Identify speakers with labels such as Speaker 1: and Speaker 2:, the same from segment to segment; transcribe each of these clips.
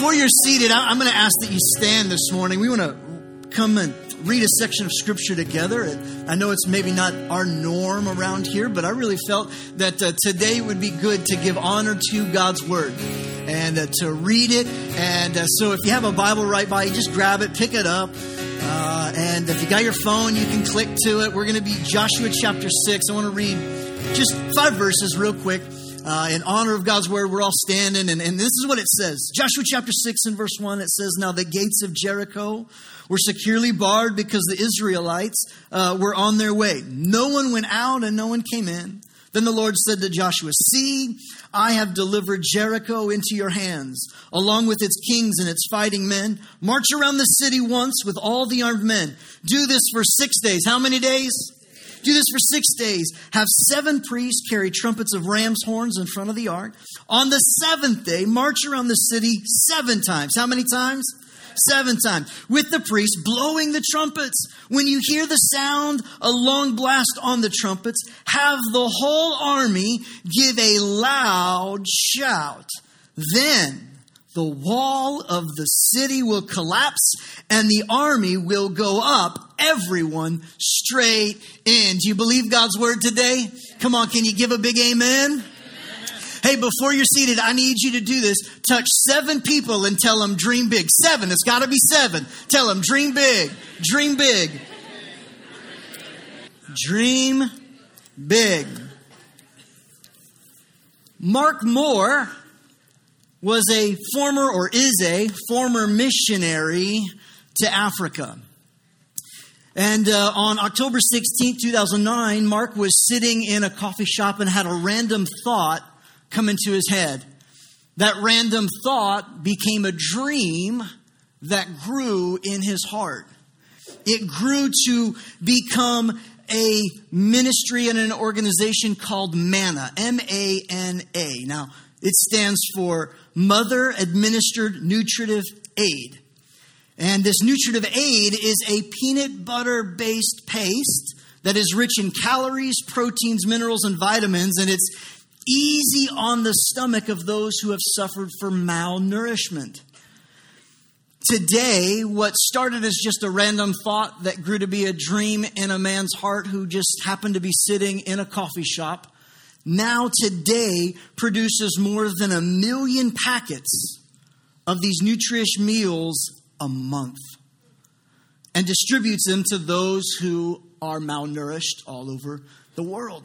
Speaker 1: before you're seated, I'm going to ask that you stand this morning. We want to come and read a section of scripture together. I know it's maybe not our norm around here, but I really felt that uh, today would be good to give honor to God's word and uh, to read it. And uh, so if you have a Bible right by you, just grab it, pick it up. Uh, and if you got your phone, you can click to it. We're going to be Joshua chapter 6. I want to read just five verses real quick. Uh, in honor of God's word, we're all standing, and, and this is what it says Joshua chapter 6 and verse 1 it says, Now the gates of Jericho were securely barred because the Israelites uh, were on their way. No one went out and no one came in. Then the Lord said to Joshua, See, I have delivered Jericho into your hands, along with its kings and its fighting men. March around the city once with all the armed men. Do this for six days. How many days? Do this for six days. Have seven priests carry trumpets of ram's horns in front of the ark. On the seventh day, march around the city seven times. How many times? Seven times. With the priests blowing the trumpets. When you hear the sound, a long blast on the trumpets, have the whole army give a loud shout. Then the wall of the city will collapse and the army will go up, everyone straight in. Do you believe God's word today? Come on, can you give a big amen? Hey, before you're seated, I need you to do this. Touch seven people and tell them dream big. Seven, it's got to be seven. Tell them dream big, dream big, dream big. Mark Moore was a former, or is a former missionary to Africa. And uh, on October 16, 2009, Mark was sitting in a coffee shop and had a random thought come into his head. That random thought became a dream that grew in his heart. It grew to become a ministry and an organization called MANA, M A N A. Now, it stands for Mother Administered Nutritive Aid. And this nutritive aid is a peanut butter based paste that is rich in calories, proteins, minerals, and vitamins, and it's easy on the stomach of those who have suffered from malnourishment. Today, what started as just a random thought that grew to be a dream in a man's heart who just happened to be sitting in a coffee shop now today produces more than a million packets of these nutritious meals a month and distributes them to those who are malnourished all over the world.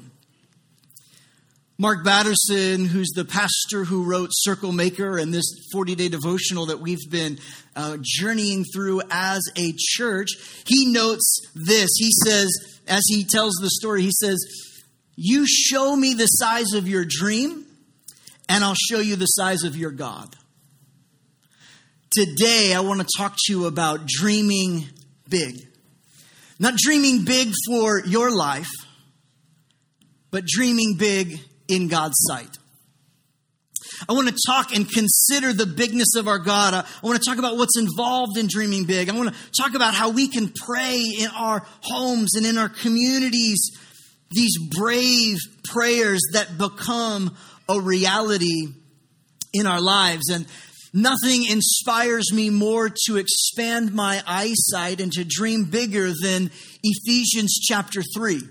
Speaker 1: Mark Batterson, who's the pastor who wrote Circle Maker and this 40 day devotional that we've been uh, journeying through as a church, he notes this. He says, as he tells the story, he says, you show me the size of your dream, and I'll show you the size of your God. Today, I want to talk to you about dreaming big. Not dreaming big for your life, but dreaming big in God's sight. I want to talk and consider the bigness of our God. I, want to talk about what's involved in dreaming big. I want to talk about how we can pray in our homes and in our communities these brave prayers that become a reality in our lives. And nothing inspires me more to expand my eyesight and to dream bigger than Ephesians chapter 3.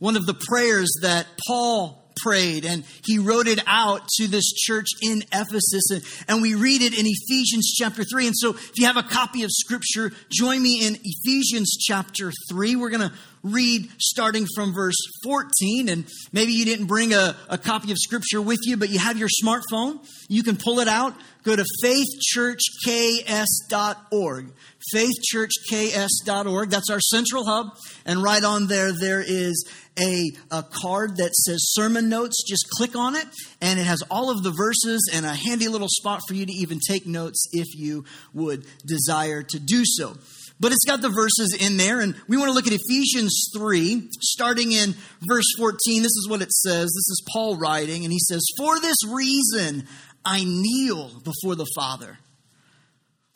Speaker 1: One of the prayers that Paul prayed and he wrote it out to this church in Ephesus and, and, we read it in Ephesians chapter 3 and so if you have a copy of scripture join me in Ephesians chapter 3 we're going to read starting from verse 14. And maybe you didn't bring a, a copy of Scripture with you, but you have your smartphone. You can pull it out. Go to faithchurchks.org. Faithchurchks.org. That's our central hub. And right on there, there is a, a card that says sermon notes. Just click on it, and it has all of the verses and a handy little spot for you to even take notes if you would desire to do so. But it's got the verses in there, and we want to look at Ephesians 3, starting in verse 14. This is what it says. This is Paul writing, and he says, For this reason I kneel before the Father,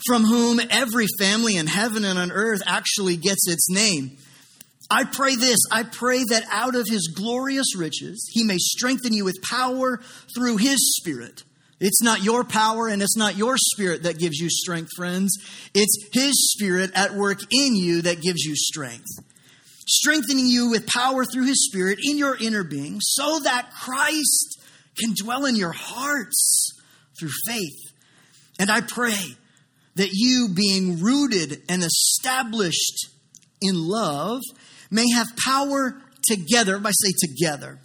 Speaker 1: from whom every family in heaven and on earth actually gets its name. I pray this I pray that out of his glorious riches he may strengthen you with power through his Spirit It's not your power and it's not your spirit that gives you strength, friends. It's His Spirit at work in you that gives you strength. Strengthening you with power through His Spirit in your inner being so that Christ can dwell in your hearts through faith. And I pray that you, being rooted and established in love, may have power together. Everybody say together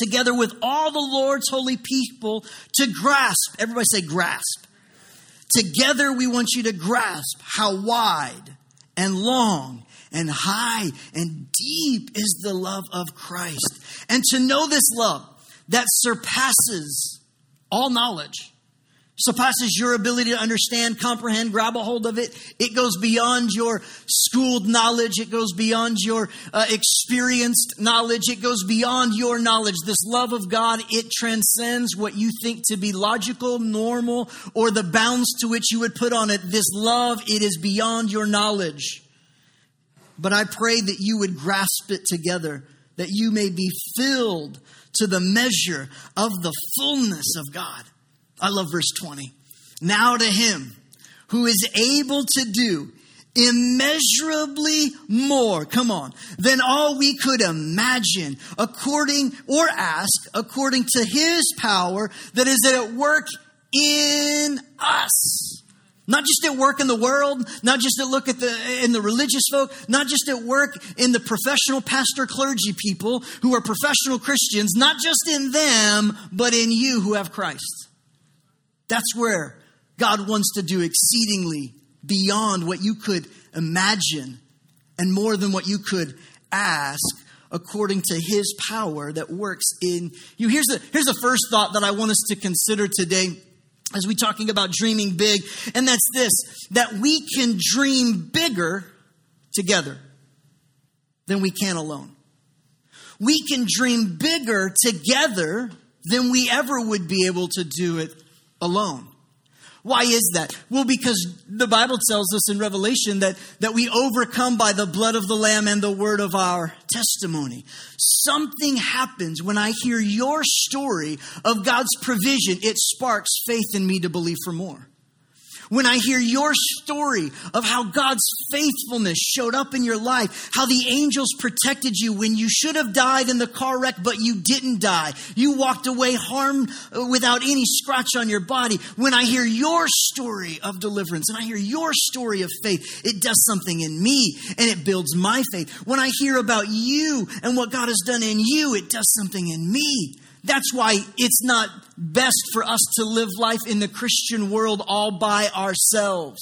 Speaker 1: together with all the Lord's holy people to grasp. Everybody say grasp. Together we want you to grasp how wide and long and high and deep is the love of Christ. And to know this love that surpasses all knowledge surpasses your ability to understand, comprehend, grab a hold of it. It goes beyond your schooled knowledge. It goes beyond your uh, experienced knowledge. It goes beyond your knowledge. This love of God, it transcends what you think to be logical, normal, or the bounds to which you would put on it. This love, it is beyond your knowledge. But I pray that you would grasp it together, that you may be filled to the measure of the fullness of God. I love verse 20. Now to him who is able to do immeasurably more, come on, than all we could imagine, according or ask, according to his power that is at work in us. Not just at work in the world, not just at look at the in the religious folk, not just at work in the professional pastor clergy people who are professional Christians, not just in them, but in you who have Christ. That's where God wants to do exceedingly beyond what you could imagine and more than what you could ask according to his power that works in you. Here's the, here's the first thought that I want us to consider today as we talking about dreaming big, and that's this that we can dream bigger together than we can alone. We can dream bigger together than we ever would be able to do it alone. Why is that? Well, because the Bible tells us in Revelation that, that we overcome by the blood of the Lamb and the word of our testimony. Something happens when I hear your story of God's provision. It sparks faith in me to believe for more. When I hear your story of how God's faithfulness showed up in your life, how the angels protected you when you should have died in the car wreck, but you didn't die. You walked away harmed uh, without any scratch on your body. When I hear your story of deliverance and I hear your story of faith, it does something in me and it builds my faith. When I hear about you and what God has done in you, it does something in me. That's why it's not best for us to live life in the Christian world all by ourselves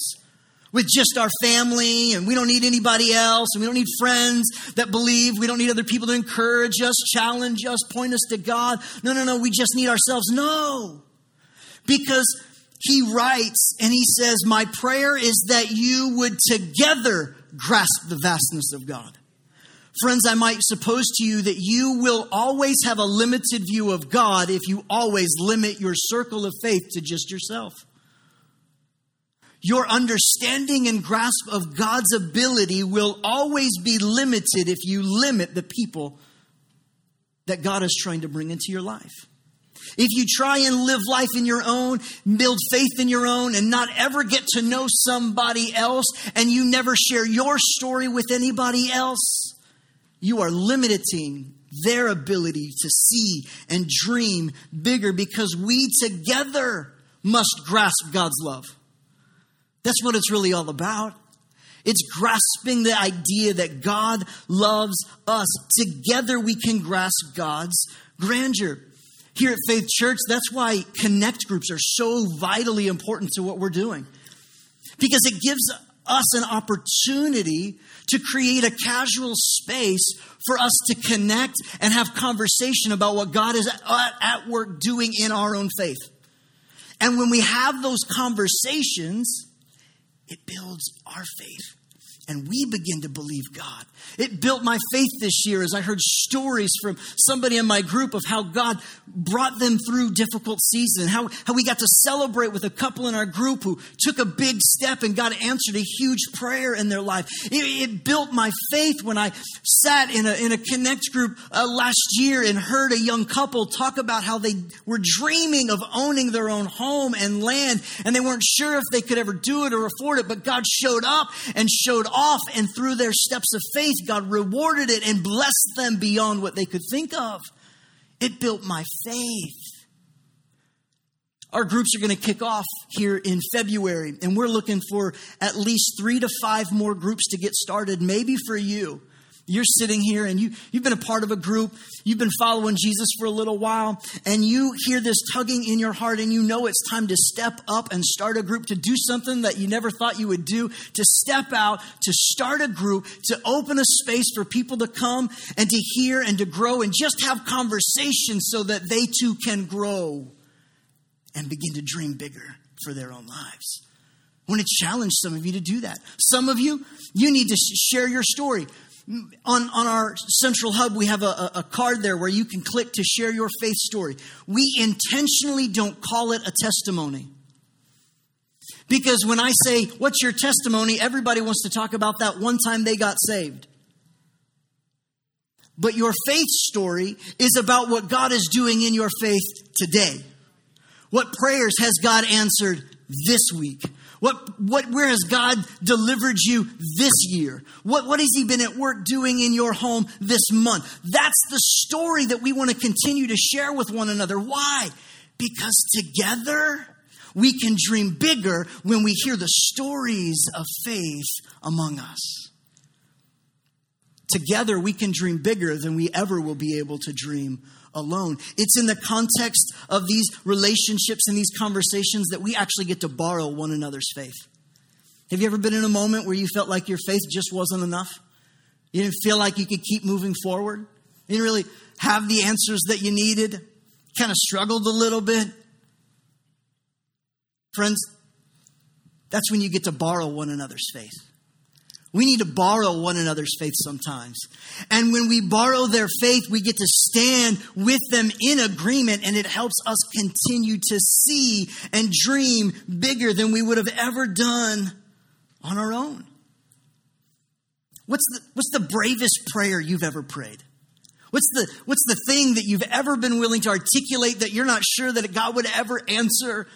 Speaker 1: with just our family and we don't need anybody else and we don't need friends that believe. We don't need other people to encourage us, challenge us, point us to God. No, no, no. We just need ourselves. No. Because he writes and he says, My prayer is that you would together grasp the vastness of God. Friends, I might suppose to you that you will always have a limited view of God if you always limit your circle of faith to just yourself. Your understanding and grasp of God's ability will always be limited if you limit the people that God is trying to bring into your life. If you try and live life in your own, build faith in your own, and not ever get to know somebody else, and you never share your story with anybody else, you are limiting their ability to see and dream bigger because we together must grasp God's love. That's what it's really all about. It's grasping the idea that God loves us. Together we can grasp God's grandeur. Here at Faith Church, that's why connect groups are so vitally important to what we're doing. Because it gives us an opportunity to create a casual space for us to connect and have conversation about what God is at work doing in our own faith. And when we have those conversations, it builds our faith. And we begin to believe God. It built my faith this year as I heard stories from somebody in my group of how God brought them through difficult seasons, how, how we got to celebrate with a couple in our group who took a big step and God answered a huge prayer in their life. It, it built my faith when I sat in a, in a Connect group uh, last year and heard a young couple talk about how they were dreaming of owning their own home and land and they weren't sure if they could ever do it or afford it, but God showed up and showed off, and through their steps of faith, God rewarded it and blessed them beyond what they could think of. It built my faith. Our groups are going to kick off here in February, and we're looking for at least three to five more groups to get started, maybe for you. You're sitting here and you, you've been a part of a group, you've been following Jesus for a little while, and you hear this tugging in your heart, and you know it's time to step up and start a group, to do something that you never thought you would do, to step out, to start a group, to open a space for people to come and to hear and to grow and just have conversations so that they too can grow and begin to dream bigger for their own lives. I want to challenge some of you to do that. Some of you, you need to share your story on, on our central hub, we have a, a card there where you can click to share your faith story. We intentionally don't call it a testimony. Because when I say, What's your testimony? everybody wants to talk about that one time they got saved. But your faith story is about what God is doing in your faith today. What prayers has God answered this week? What, what, where has God delivered you this year? What, what has He been at work doing in your home this month? That's the story that we want to continue to share with one another. Why? Because together we can dream bigger when we hear the stories of faith among us. Together we can dream bigger than we ever will be able to dream alone. It's in the context of these relationships and these conversations that we actually get to borrow one another's faith. Have you ever been in a moment where you felt like your faith just wasn't enough? You didn't feel like you could keep moving forward? You didn't really have the answers that you needed? Kind of struggled a little bit? Friends, that's when you get to borrow one another's faith. We need to borrow one another's faith sometimes. And when we borrow their faith, we get to stand with them in agreement, and it helps us continue to see and dream bigger than we would have ever done on our own. What's the, what's the bravest prayer you've ever prayed? What's the, what's the thing that you've ever been willing to articulate that you're not sure that God would ever answer,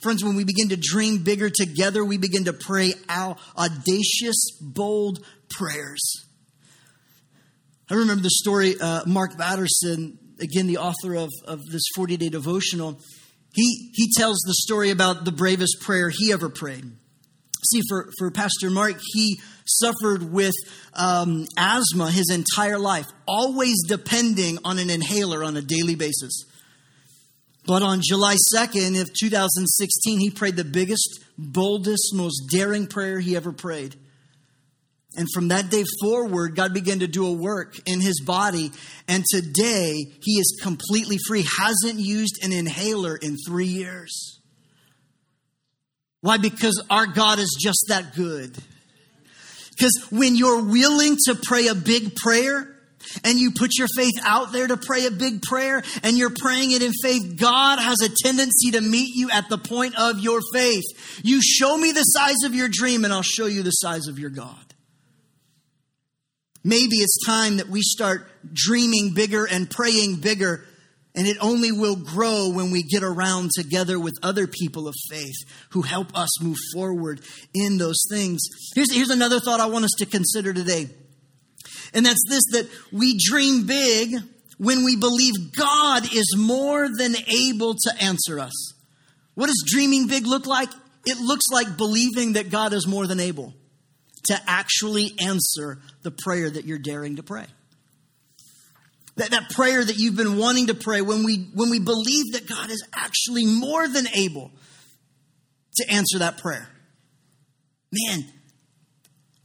Speaker 1: Friends, when we begin to dream bigger together, we begin to pray our audacious, bold prayers. I remember the story, uh, Mark Batterson, again, the author of, of this 40 day devotional, he, he tells the story about the bravest prayer he ever prayed. See, for, for Pastor Mark, he suffered with um, asthma his entire life, always depending on an inhaler on a daily basis. But on July 2nd of 2016, he prayed the biggest, boldest, most daring prayer he ever prayed. And from that day forward, God began to do a work in his body. And today, he is completely free, hasn't used an inhaler in three years. Why? Because our God is just that good. Because when you're willing to pray a big prayer, and you put your faith out there to pray a big prayer and you're praying it in faith, God has a tendency to meet you at the point of your faith. You show me the size of your dream and I'll show you the size of your God. Maybe it's time that we start dreaming bigger and praying bigger, and it only will grow when we get around together with other people of faith who help us move forward in those things. Here's, here's another thought I want us to consider today. And that's this that we dream big when we believe God is more than able to answer us. What does dreaming big look like? It looks like believing that God is more than able to actually answer the prayer that you're daring to pray. That, that prayer that you've been wanting to pray, when we, when we believe that God is actually more than able to answer that prayer. Man,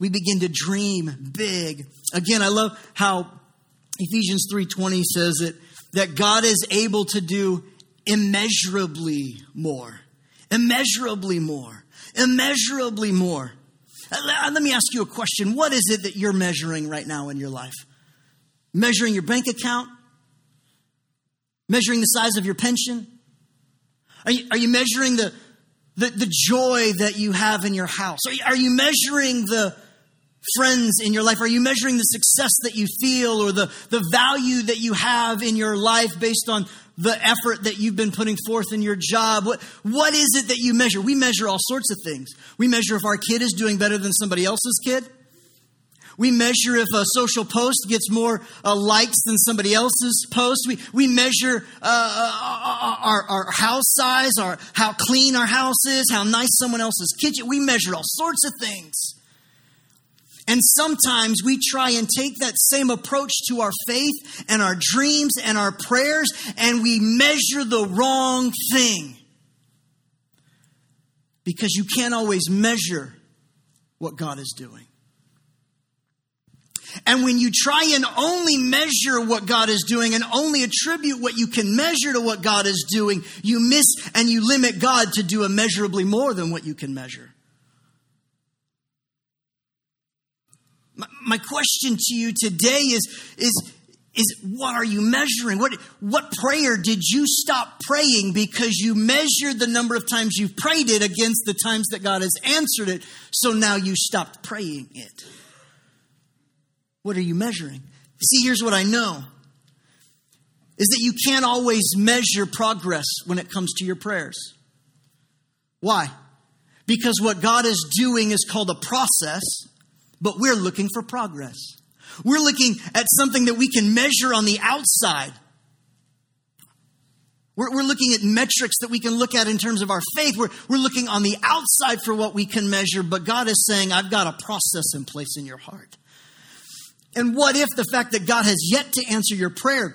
Speaker 1: we begin to dream big. Again, I love how Ephesians 3:20 says it that God is able to do immeasurably more. Immeasurably more. Immeasurably more. Uh, let me ask you a question. What is it that you're measuring right now in your life? Measuring your bank account? Measuring the size of your pension? Are you, are you measuring the, the, the, joy that you have in your house? Are you, are you measuring the friends in your life? Are you measuring the success that you feel or the, the value that you have in your life based on the effort that you've been putting forth in your job? What, what is it that you measure? We measure all sorts of things. We measure if our kid is doing better than somebody else's kid. We measure if a social post gets more uh, likes than somebody else's post. We, we measure uh, uh our, our house size, our, how clean our house is, how nice someone else's kitchen. We measure all sorts of things. And sometimes we try and take that same approach to our faith and our dreams and our prayers, and we measure the wrong thing. Because you can't always measure what God is doing. And when you try and only measure what God is doing and only attribute what you can measure to what God is doing, you miss and you limit God to do immeasurably more than what you can measure. My question to you today is, is, is what are you measuring? What, what prayer did you stop praying because you measured the number of times you've prayed it against the times that God has answered it, so now you stopped praying it? What are you measuring? See, here's what I know is that you can't always measure progress when it comes to your prayers. Why? Because what God is doing is called a process but we're looking for progress. We're looking at something that we can measure on the outside. We're, we're, looking at metrics that we can look at in terms of our faith. We're, we're looking on the outside for what we can measure, but God is saying, I've got a process in place in your heart. And what if the fact that God has yet to answer your prayer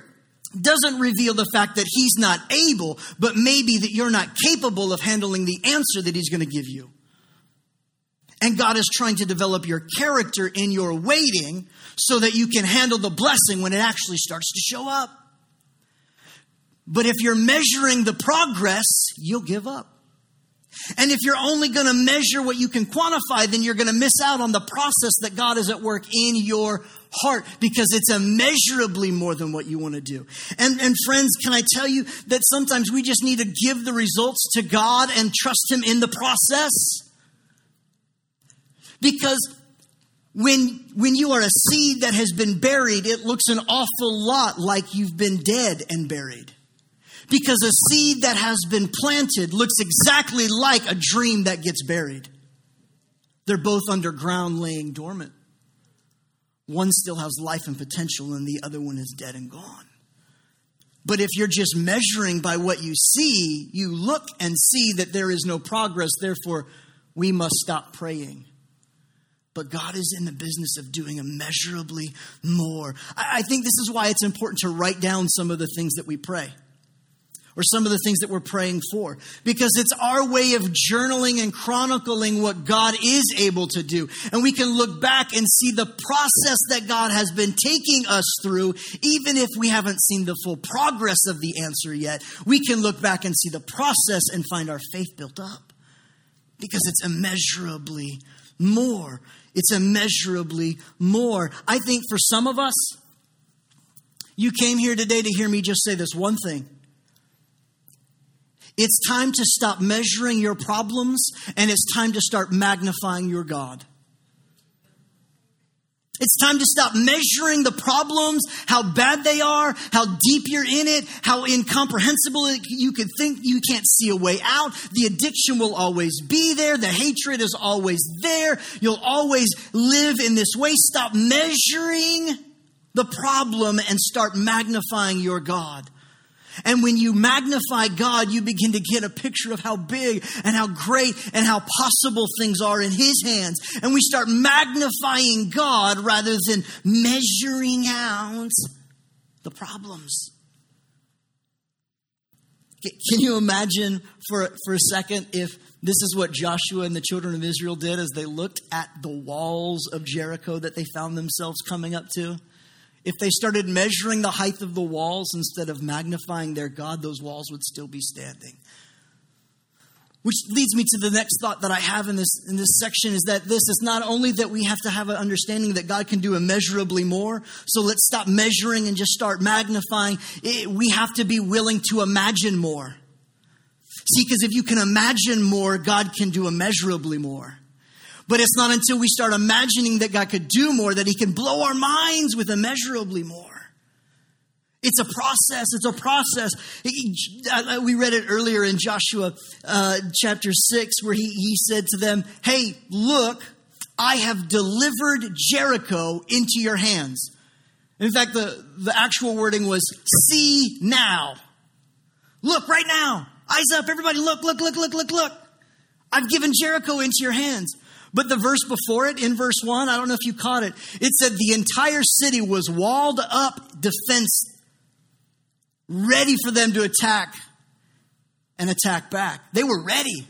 Speaker 1: doesn't reveal the fact that He's not able, but maybe that you're not capable of handling the answer that He's going to give you? And God is trying to develop your character in your waiting so that you can handle the blessing when it actually starts to show up. But if you're measuring the progress, you'll give up. And if you're only going to measure what you can quantify, then you're going to miss out on the process that God is at work in your heart because it's immeasurably more than what you want to do. And, and friends, can I tell you that sometimes we just need to give the results to God and trust Him in the process? Because when, when you are a seed that has been buried, it looks an awful lot like you've been dead and buried. Because a seed that has been planted looks exactly like a dream that gets buried. They're both underground laying dormant. One still has life and potential, and the other one is dead and gone. But if you're just measuring by what you see, you look and see that there is no progress, therefore, we must stop praying but God is in the business of doing immeasurably more. I, think this is why it's important to write down some of the things that we pray or some of the things that we're praying for because it's our way of journaling and chronicling what God is able to do. And we can look back and see the process that God has been taking us through, even if we haven't seen the full progress of the answer yet. We can look back and see the process and find our faith built up because it's immeasurably more. It's immeasurably more. I think for some of us, you came here today to hear me just say this one thing. It's time to stop measuring your problems and it's time to start magnifying your God. It's time to stop measuring the problems, how bad they are, how deep you're in it, how incomprehensible you could think you can't see a way out. The addiction will always be there. The hatred is always there. You'll always live in this way. Stop measuring the problem and start magnifying your God. And when you magnify God, you begin to get a picture of how big and how great and how possible things are in His hands. And we start magnifying God rather than measuring out the problems. Can you imagine for, for a second if this is what Joshua and the children of Israel did as they looked at the walls of Jericho that they found themselves coming up to? If they started measuring the height of the walls instead of magnifying their God, those walls would still be standing. Which leads me to the next thought that I have in this, in this section is that this is not only that we have to have an understanding that God can do immeasurably more, so let's stop measuring and just start magnifying. It, we have to be willing to imagine more. See, because if you can imagine more, God can do immeasurably more. But it's not until we start imagining that God could do more that He can blow our minds with immeasurably more. It's a process. It's a process. We read it earlier in Joshua uh, chapter 6, where he, he said to them, Hey, look, I have delivered Jericho into your hands. In fact, the, the actual wording was, See now. Look right now. Eyes up. Everybody, look, look, look, look, look, look. I've given Jericho into your hands. But the verse before it, in verse 1, I don't know if you caught it, it said the entire city was walled up, defense ready for them to attack and attack back. They were ready.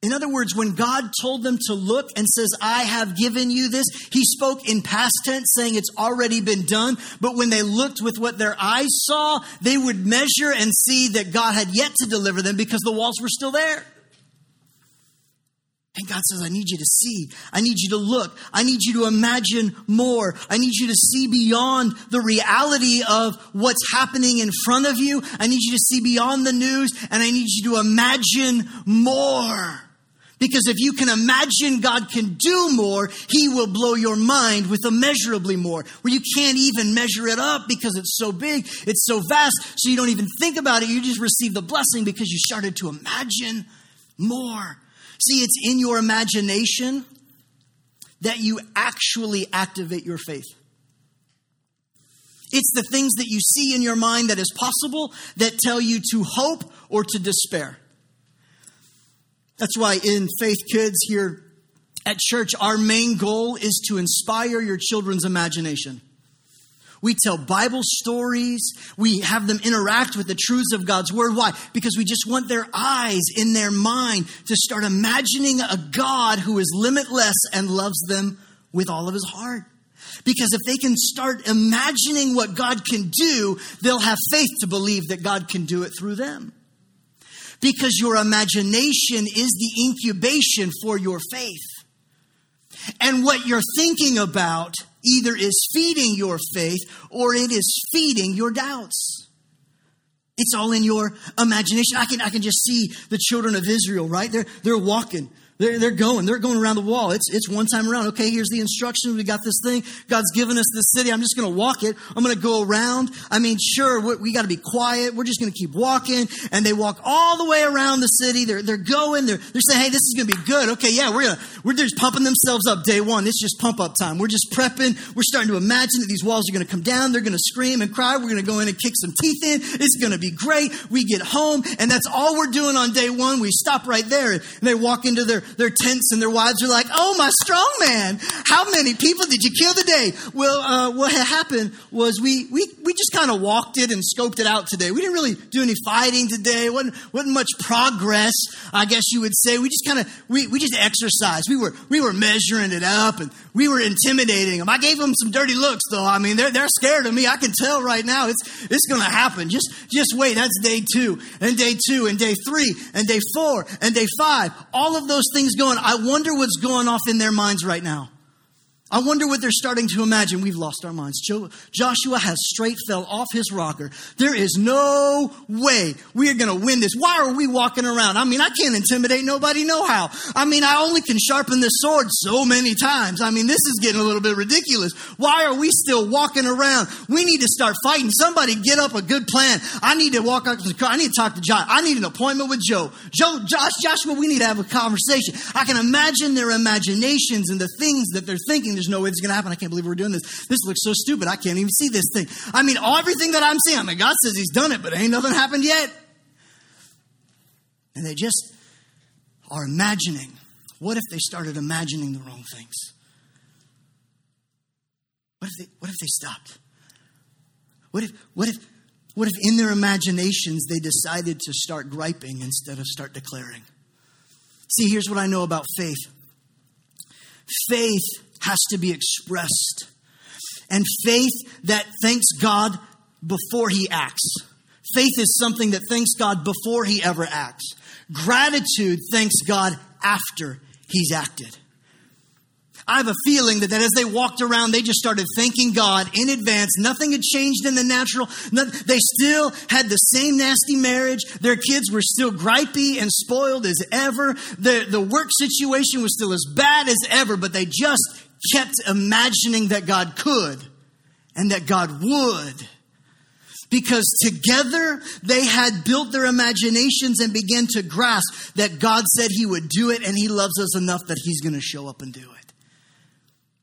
Speaker 1: In other words, when God told them to look and says, I have given you this, he spoke in past tense, saying it's already been done. But when they looked with what their eyes saw, they would measure and see that God had yet to deliver them because the walls were still there. And God says, I need you to see. I need you to look. I need you to imagine more. I need you to see beyond the reality of what's happening in front of you. I need you to see beyond the news and I need you to imagine more. Because if you can imagine God can do more, He will blow your mind with immeasurably more, where you can't even measure it up because it's so big, it's so vast, so you don't even think about it. You just receive the blessing because you started to imagine more. See, it's in your imagination that you actually activate your faith. It's the things that you see in your mind that is possible that tell you to hope or to despair. That's why in Faith Kids here at church, our main goal is to inspire your children's imagination. We tell Bible stories. We have them interact with the truths of God's Word. Why? Because we just want their eyes in their mind to start imagining a God who is limitless and loves them with all of his heart. Because if they can start imagining what God can do, they'll have faith to believe that God can do it through them. Because your imagination is the incubation for your faith. And what you're thinking about either is feeding your faith or it is feeding your doubts. It's all in your imagination. I can, I can just see the children of Israel, right? They're, they're walking they're, they're going. They're going around the wall. It's, it's one time around. Okay, here's the instructions. We got this thing. God's given us this city. I'm just going to walk it. I'm going to go around. I mean, sure, we, we got to be quiet. We're just going to keep walking. And they walk all the way around the city. They're, they're going. They're, they're saying, hey, this is going to be good. Okay, yeah, we're to, we're just pumping themselves up day one. It's just pump up time. We're just prepping. We're starting to imagine that these walls are going to come down. They're going to scream and cry. We're going to go in and kick some teeth in. It's going to be great. We get home and that's all we're doing on day one. We stop right there and they walk into their, their tents and their wives are like, oh, my strong man, how many people did you kill today? Well, uh, what happened was we, we, we just kind of walked it and scoped it out today. We didn't really do any fighting today. wasn't, wasn't much progress, I guess you would say. We just kind of, we, we just exercised. We were, we were measuring it up and we were intimidating them. I gave them some dirty looks though. I mean, they're, they're scared of me. I can tell right now it's, it's going to happen. Just, just wait. That's day two and day two and day three and day four and day five. All of those things going. I wonder what's going off in their minds right now. I wonder what they're starting to imagine. We've lost our minds. Joshua has straight fell off his rocker. There is no way we are going to win this. Why are we walking around? I mean, I can't intimidate nobody, no how. I mean, I only can sharpen this sword so many times. I mean, this is getting a little bit ridiculous. Why are we still walking around? We need to start fighting. Somebody get up a good plan. I need to walk up to the car. I need to talk to John. I need an appointment with Joe. Joe, Josh, Joshua, we need to have a conversation. I can imagine their imaginations and the things that they're thinking there's no way is going to happen. I can't believe we're doing this. This looks so stupid. I can't even see this thing. I mean, all, everything that I'm seeing, I mean, God says He's done it, but ain't nothing happened yet. And they just are imagining. What if they started imagining the wrong things? What if they, what if they stopped? What if, what if, what if in their imaginations they decided to start griping instead of start declaring? See, here's what I know about faith faith has to be expressed. And faith that thanks God before he acts. Faith is something that thanks God before he ever acts. Gratitude thanks God after he's acted. I have a feeling that, that as they walked around, they just started thanking God in advance. Nothing had changed in the natural. They still had the same nasty marriage. Their kids were still gripey and spoiled as ever. The, the work situation was still as bad as ever, but they just kept imagining that God could and that God would because together they had built their imaginations and began to grasp that God said He would do it and He loves us enough that He's going to show up and do it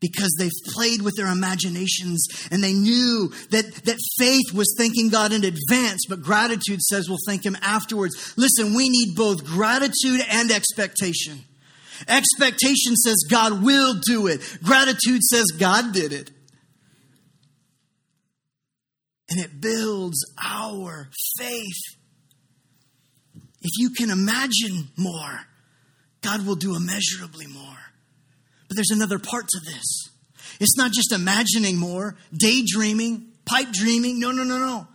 Speaker 1: because they've played with their imaginations and they knew that, that faith was thanking God in advance, but gratitude says we'll thank Him afterwards. Listen, we need both gratitude and expectation. Expectation says God will do it, gratitude says God did it. And it builds our faith. If you can imagine more, God will do immeasurably more. But there's another part to this. It's not just imagining more, daydreaming, pipe dreaming. No, no, no, no.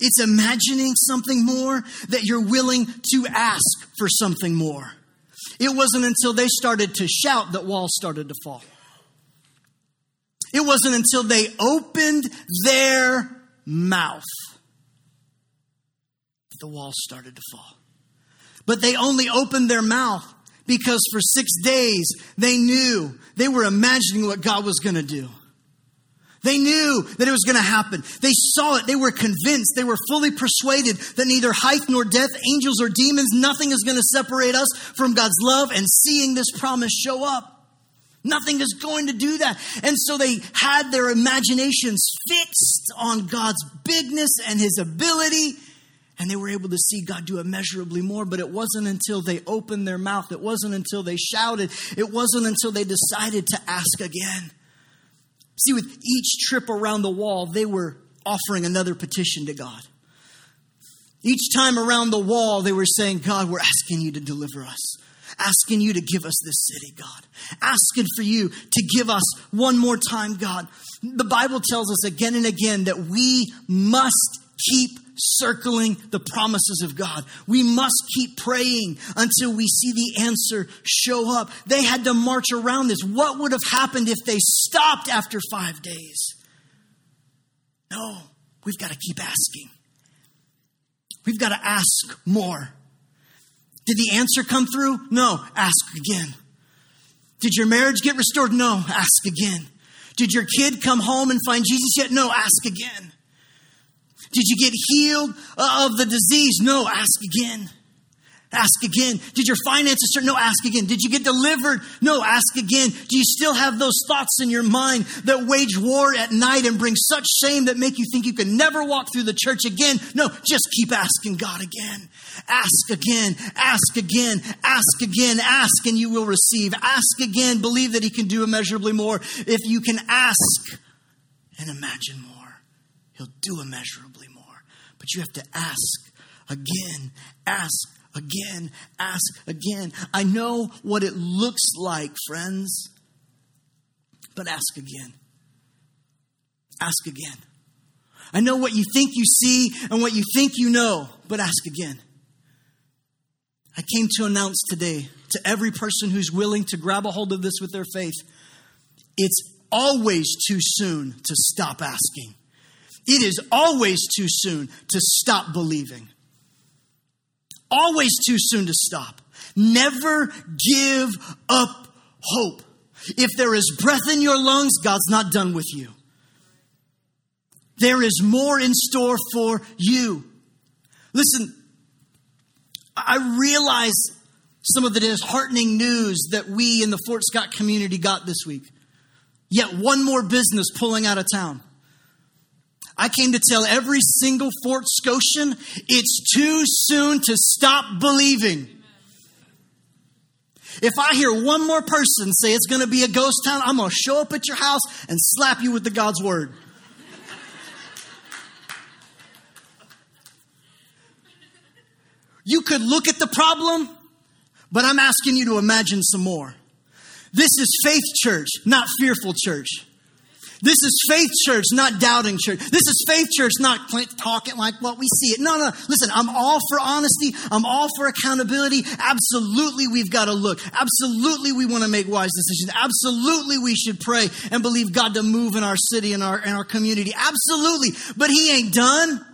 Speaker 1: It's imagining something more that you're willing to ask for something more. It wasn't until they started to shout that walls started to fall. It wasn't until they opened their mouth that the walls started to fall. But they only opened their mouth because for six days they knew, they were imagining what God was going to do. They knew that it was going to happen. They saw it. They were convinced. They were fully persuaded that neither height nor depth, angels or demons, nothing is going to separate us from God's love and seeing this promise show up. Nothing is going to do that. And so they had their imaginations fixed on God's bigness and his ability and they were able to see God do immeasurably more. But it wasn't until they opened their mouth, it wasn't until they shouted, it wasn't until they decided to ask again. See, with each trip around the wall, they were offering another petition to God. Each time around the wall, they were saying, God, we're asking you to deliver us. Asking you to give us this city, God. Asking for you to give us one more time, God. The Bible tells us again and again that we must keep circling the promises of God. We must keep praying until we see the answer show up. They had to march around this. What would have happened if they stopped after five days? No, we've got to keep asking. We've got to ask more. Did the answer come through? No, ask again. Did your marriage get restored? No, ask again. Did your kid come home and find Jesus yet? No, ask again. Did you get healed of the disease? No, ask again. Ask again. Did your finances start? No, ask again. Did you get delivered? No, ask again. Do you still have those thoughts in your mind that wage war at night and bring such shame that make you think you can never walk through the church again? No, just keep asking God again. Ask again, ask again, ask again, ask and you will receive. Ask again, believe that He can do immeasurably more. If you can ask and imagine more, He'll do immeasurably more. But you have to ask again, ask again, ask again. I know what it looks like, friends, but ask again. Ask again. I know what you think you see and what you think you know, but ask again. I came to announce today to every person who's willing to grab a hold of this with their faith it's always too soon to stop asking. It is always too soon to stop believing. Always too soon to stop. Never give up hope. If there is breath in your lungs, God's not done with you. There is more in store for you. Listen, I realize some of the disheartening news that we in the Fort Scott community got this week. Yet one more business pulling out of town. I came to tell every single Fort Scotian it's too soon to stop believing. If I hear one more person say it's going to be a ghost town, I'm going to show up at your house and slap you with the God's word. You could look at the problem, but I'm asking you to imagine some more. This is faith church, not fearful church. This is faith church, not doubting church. This is faith church, not talking like what we see it. No, no. Listen, I'm all for honesty. I'm all for accountability. Absolutely, we've got to look. Absolutely, we want to make wise decisions. Absolutely, we should pray and believe God to move in our city and our, our community. Absolutely. But He ain't done.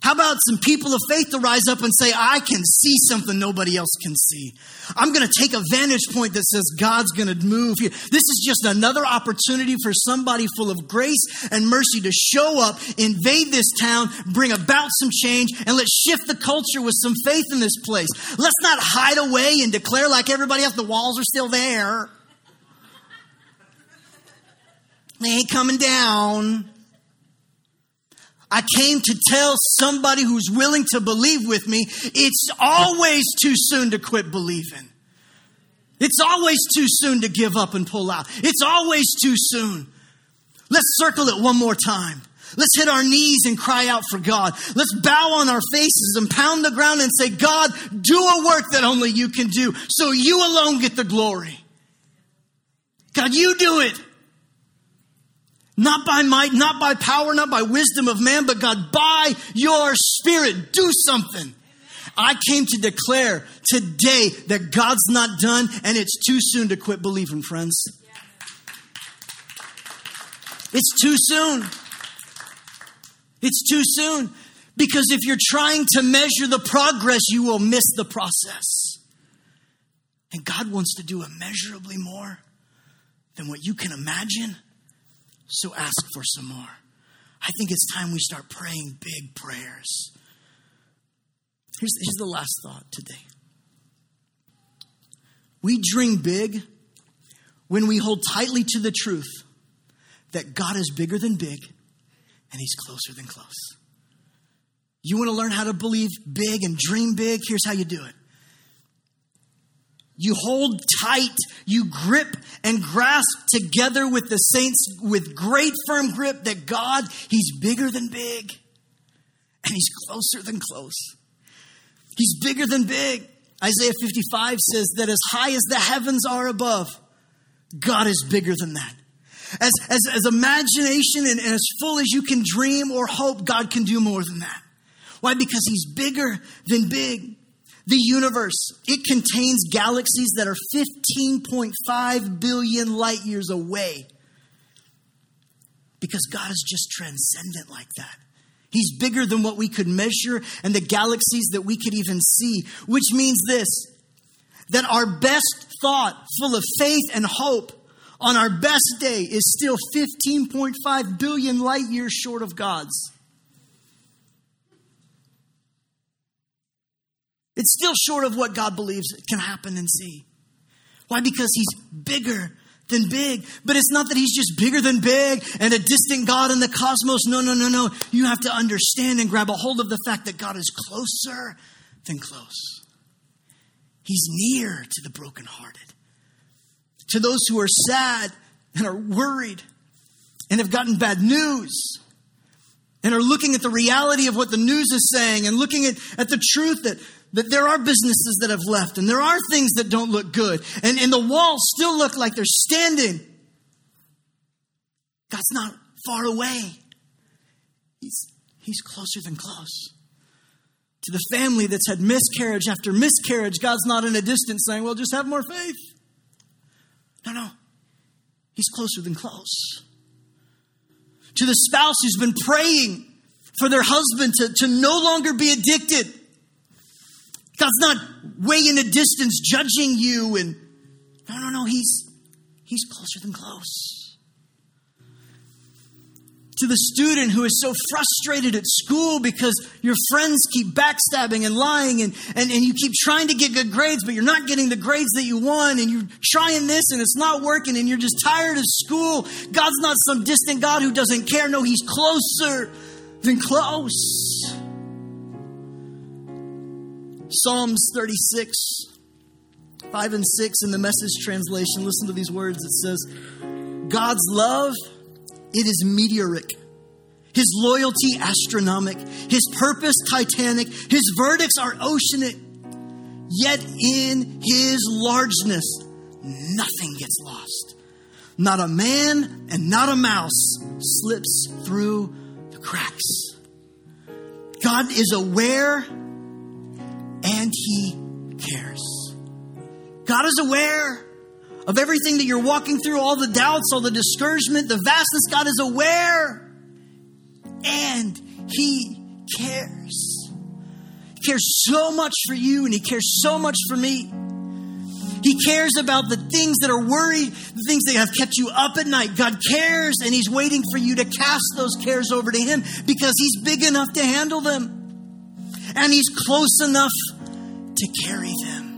Speaker 1: How about some people of faith to rise up and say, I can see something nobody else can see? I'm going to take a vantage point that says God's going to move here. This is just another opportunity for somebody full of grace and mercy to show up, invade this town, bring about some change, and let's shift the culture with some faith in this place. Let's not hide away and declare like everybody else the walls are still there. They ain't coming down. I came to tell somebody who's willing to believe with me, it's always too soon to quit believing. It's always too soon to give up and pull out. It's always too soon. Let's circle it one more time. Let's hit our knees and cry out for God. Let's bow on our faces and pound the ground and say, God, do a work that only you can do so you alone get the glory. God, you do it. Not by might, not by power, not by wisdom of man, but God, by your spirit, do something. I came to declare today that God's not done and it's too soon to quit believing, friends. It's too soon. It's too soon. Because if you're trying to measure the progress, you will miss the process. And God wants to do immeasurably more than what you can imagine so ask for some more. I think it's time we start praying big prayers. Here's, here's the last thought today. We dream big when we hold tightly to the truth that God is bigger than big and He's closer than close. You want to learn how to believe big and dream big? Here's how you do it you hold tight, you grip and grasp together with the saints with great firm grip that God, He's bigger than big and He's closer than close. He's bigger than big. Isaiah 55 says that as high as the heavens are above, God is bigger than that. As, as, as imagination and, and as full as you can dream or hope, God can do more than that. Why? Because He's bigger than big. The universe, it contains galaxies that are 15.5 billion light years away. Because God is just transcendent like that. He's bigger than what we could measure and the galaxies that we could even see, which means this that our best thought, full of faith and hope, on our best day is still 15.5 billion light years short of God's. It's still short of what God believes can happen and see. Why? Because He's bigger than big. But it's not that He's just bigger than big and a distant God in the cosmos. No, no, no, no. You have to understand and grab a hold of the fact that God is closer than close. He's near to the brokenhearted, to those who are sad and are worried and have gotten bad news and are looking at the reality of what the news is saying and looking at, at the truth that that there are businesses that have left and there are things that don't look good and, and the walls still look like they're standing. God's not far away. He's, he's closer than close. To the family that's had miscarriage after miscarriage, God's not in a distance saying, well, just have more faith. No, no. He's closer than close. To the spouse who's been praying for their husband to, to no longer be addicted God's not way in the distance judging you and no, no, no, he's he's closer than close. To the student who is so frustrated at school because your friends keep backstabbing and lying and, and, and you keep trying to get good grades, but you're not getting the grades that you want, and you're trying this and it's not working, and you're just tired of school. God's not some distant God who doesn't care. No, He's closer than close. Psalms 36, 5 and 6 in the message translation. Listen to these words. It says, God's love, it is meteoric. His loyalty, astronomic. His purpose, titanic. His verdicts are oceanic. Yet in his largeness, nothing gets lost. not a man and not a mouse slips through the cracks. God is aware and He cares. God is aware of everything that you're walking through, all the doubts, all the discouragement, the vastness. God is aware and He cares. He cares so much for you and He cares so much for me. He cares about the things that are worried, the things that have kept you up at night. God cares and He's waiting for you to cast those cares over to Him because He's big enough to handle them and He's close enough to carry them.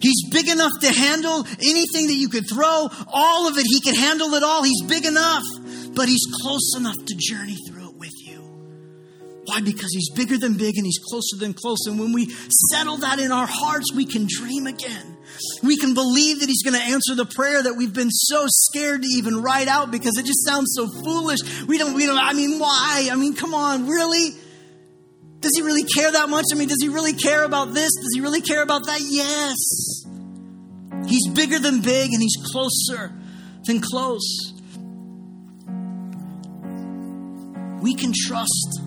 Speaker 1: He's big enough to handle anything that you could throw, all of it. He can handle it all. He's big enough, but He's close enough to journey through it with you. Why? Because He's bigger than big and He's closer than close. And when we settle that in our hearts, we can dream again. We can believe that He's going to answer the prayer that we've been so scared to even write out because it just sounds so foolish. We don't, we don't, I mean, why? I mean, come on, really? Does he really care that much? I mean, does he really care about this? Does he really care about that? Yes. He's bigger than big and he's closer than close. We can trust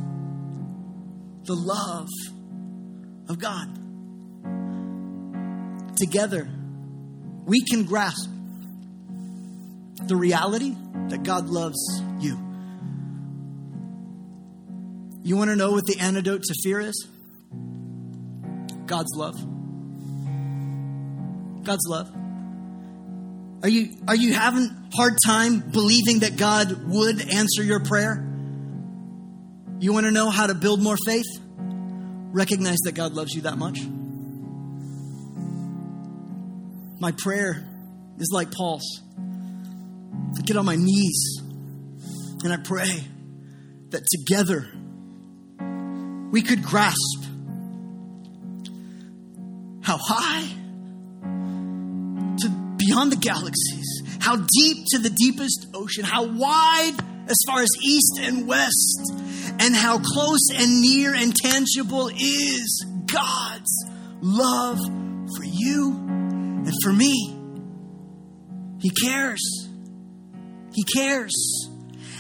Speaker 1: the love of God. Together, we can grasp the reality that God loves you. You want to know what the antidote to fear is? God's love. God's love. Are you are you having hard time believing that God would answer your prayer? You want to know how to build more faith? Recognize that God loves you that much. My prayer is like Paul's. I get on my knees and I pray that together we could grasp how high to beyond the galaxies, how deep to the deepest ocean, how wide as far as east and west, and how close and near and tangible is God's love for you and for me. He cares. He cares.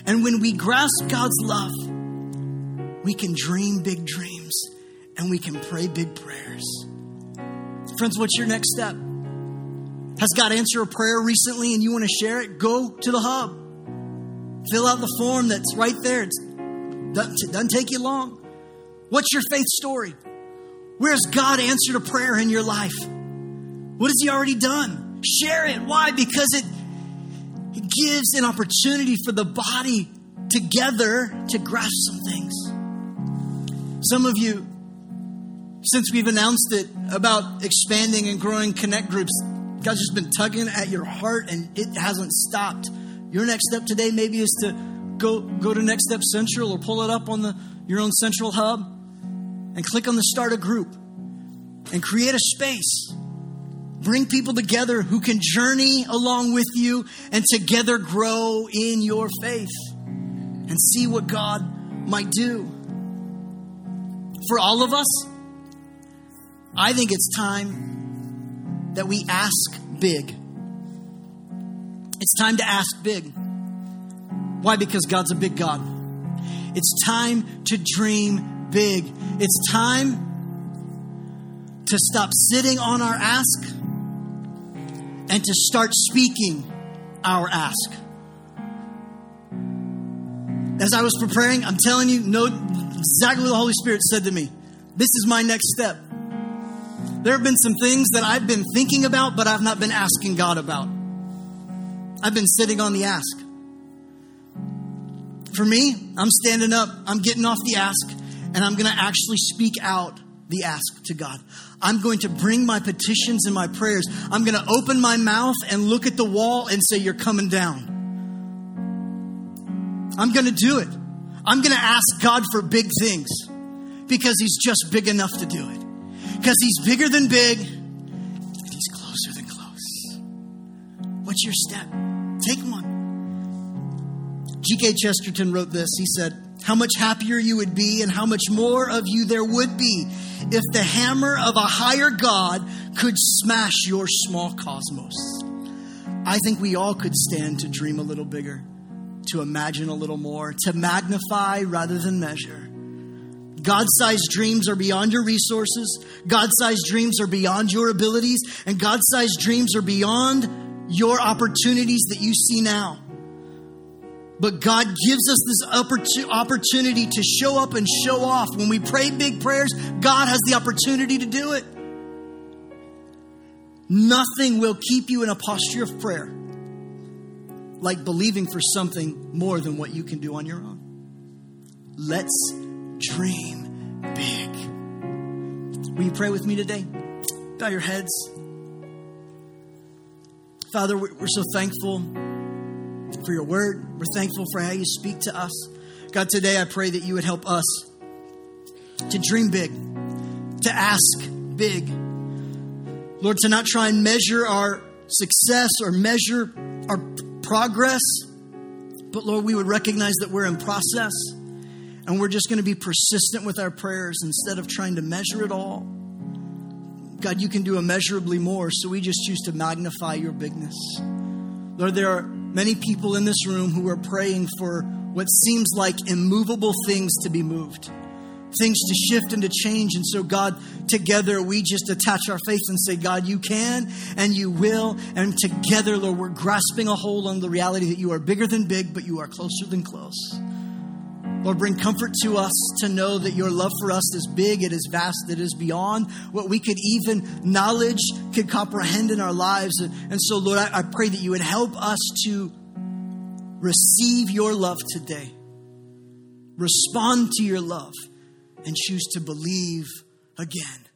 Speaker 1: And when we grasp God's love, we can dream big dreams and we can pray big prayers. Friends, what's your next step? Has God answered a prayer recently and you want to share it? Go to the hub. Fill out the form that's right there. It doesn't, doesn't take you long. What's your faith story? Where's God answered a prayer in your life? What has He already done? Share it. Why? Because it, it gives an opportunity for the body together to grasp some things. Some of you, since we've announced it about expanding and growing connect groups, God's just been tugging at your heart and it hasn't stopped. Your next step today maybe is to go go to Next Step Central or pull it up on the your own central hub and click on the start a group and create a space. Bring people together who can journey along with you and together grow in your faith and see what God might do for all of us, I think it's time that we ask big. It's time to ask big. Why? Because God's a big God. It's time to dream big. It's time to stop sitting on our ask and to start speaking our ask. As I was preparing, I'm telling you, no, exactly what the Holy Spirit said to me. This is my next step. There have been some things that I've been thinking about, but I've not been asking God about. I've been sitting on the ask. For me, I'm standing up, I'm getting off the ask, and I'm going to actually speak out the ask to God. I'm going to bring my petitions and my prayers. I'm going to open my mouth and look at the wall and say, You're coming down. I'm going to do it. I'm going to ask God for big things because He's just big enough to do it. Because He's bigger than big and He's closer than close. What's your step? Take one. G.K. Chesterton wrote this. He said, How much happier you would be, and how much more of you there would be if the hammer of a higher God could smash your small cosmos. I think we all could stand to dream a little bigger, to imagine a little more, to magnify rather than measure. God sized dreams are beyond your resources. God sized dreams are beyond your abilities. And God sized dreams are beyond your opportunities that you see now. But God gives us this opportunity to show up and show off. When we pray big prayers, God has the opportunity to do it. Nothing will keep you in a posture of prayer like believing for something more than what you can do on your own. Let's dream big. Will you pray with me today? Bow your heads. Father, we're so thankful for your word. We're thankful for how you speak to us. God, today I pray that you would help us to dream big, to ask big. Lord, to not try and measure our success or measure our progress, but Lord, we would recognize that we're in process and we're just going to be persistent with our prayers instead of trying to measure it all. God, you can do immeasurably more, so we just choose to magnify your bigness. Lord, there are many people in this room who are praying for what seems like immovable things to be moved, things to shift and to change. And so, God, together we just attach our faith and say, God, you can and you will. And together, Lord, we're grasping a hold on the reality that you are bigger than big, but you are closer than close. Lord, bring comfort to us to know that your love for us is big, it is vast, it is beyond what we could even knowledge could comprehend in our lives. And so, Lord, I, I pray that you would help us to receive your love today, respond to your love, and choose to believe again.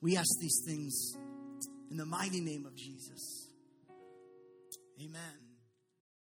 Speaker 1: We ask these things in the mighty name of Jesus.